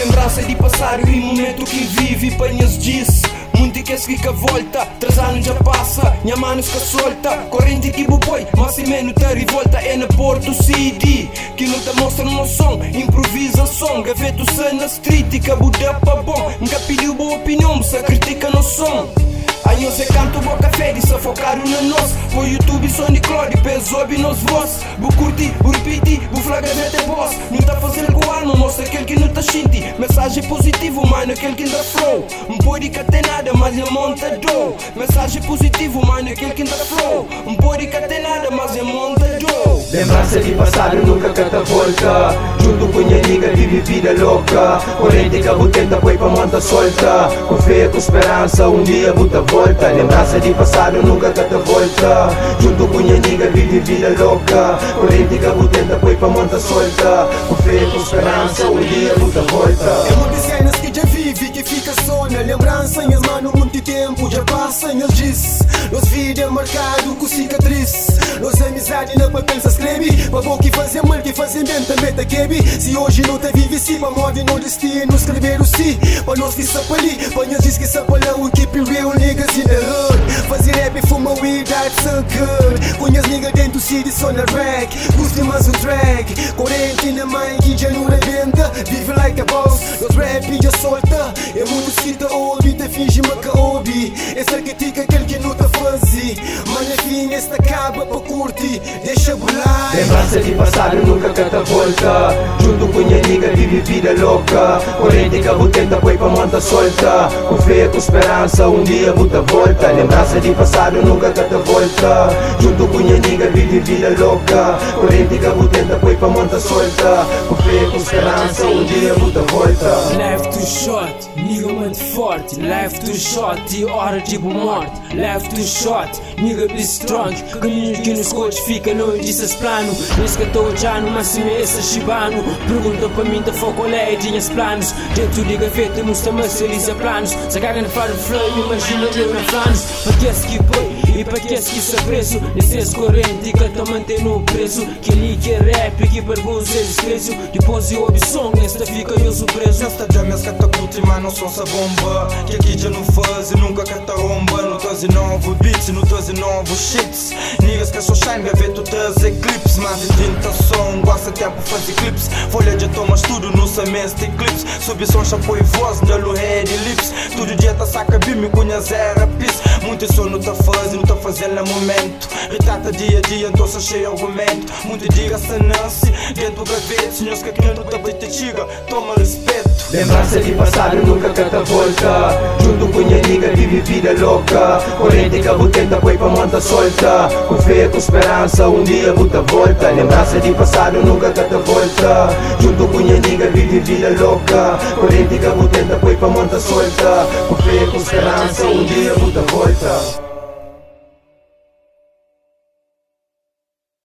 Só lembrança de passar e momento que vive Panhas disse muito que que a volta, três anos já passa, minha mano fica solta. Corrente que boi, mas se menos tá revolta é na Porto City. Que não te mostra no som, improvisa som. Gaveto na street, que buda pra bom. Nunca pediu boa opinião, se critica no som. Aí eu canto boa café e focaram na nós Por YouTube clore, peso ouve nos voz Bu curti, bu repeat, bu flaga de boss. Não tá fazendo com alma, mostra aquele que não tá shinti Mensagem positivo, mano, aquele que ainda flow. Um pode tem nada, mas é monta do Mensagem positivo, mano, aquele que ainda flow. Um pode tem nada, mas é monta do Lembrança de passado nunca cata volta Junto com amiga vive vida louca. Corrente que a botenta foi pra monta solta. Com fé, com esperança, um dia buta volta. Lembrança de passado nunca cata volta. Junto com minha amiga vive vida louca. Corrente que a botenta foi pra monta solta. Com fé, com esperança, um dia buta volta. É muitas cenas que já vive que fica só na lembrança Minhas mano muito tempo já passa Eles diz. Nosso vida é marcado com cicatriz. Nossa amizade na papel se escreve Para bom que fazer mal que quebe Se hoje não te vive se para morte no destino Escrever o si. Para nós que sapa ali Para diz que sapa lá We keep real niggas in the hood. Fazer rap fuma weed that's so good. Conhas nigga dentro do city só na rack Custe mais um track Corrente na mãe que já não rebenta Vive like a boss Nós rap já solta. É muito cita ouve Te finge que ouve. Essa critica aquele que não curtir Deixa bolar Lembrança de passado nunca cata volta Junto com minha amiga vive vida louca. Corrente que a botenta foi pra monta solta. Com fé, com esperança, um dia buta volta. Lembrança de passado nunca cata volta Junto com minha amiga vive vida louca. Corrente que a botenta foi pra monta solta. Com fé, com esperança, um dia buta volta. Short, nigga muito forte Life too short, e hora de morte. Life too short, nigga be strong. Caminhos que nos coach fica não disse plano. Nesse que estou já máximo esse chibano Pergunta para mim da foco é? Tinhas planos. Dentro de gaveta mostra-me a planos. Se caga na fara de flame, imagina eu na flanos Para que esse que põe e para que esse que se apreço Nesse corrente que estou mantendo o preço Que ali que é rap que pergunta se desprezo. Depois eu ouvi som, esta fica eu surpreso. Esta jam puti, mas não são essa bomba Que aqui já não faz e nunca cata romba Não traz novo beats, não traz novo shits. Niggas que só shine, gaveto traz eclipse Mais de 30 som, gosta tempo fazer clips Folha de tomas tudo no semestre eclipse. Subi som, e voz, da head e lips. Todo dia tá saca bim, conhece era pis Muito som não tá fazendo, não tá fazendo no momento. Retrata dia a dia, então só cheio argumento. Muito diga se nasce, dentro do gavete Senhores que aqui não tá te chega, toma respeito Lembrança de passado nunca cata volta. Junto com minha amiga vive vida louca. Corrente que a botenta foi pra monta solta. Com fé, com esperança, um dia buta volta. Lembrança de passado nunca cata volta. Junto com minha amiga vive vida louca. Corrente que a botenta foi pra monta solta. Com fé, com esperança, um dia buta volta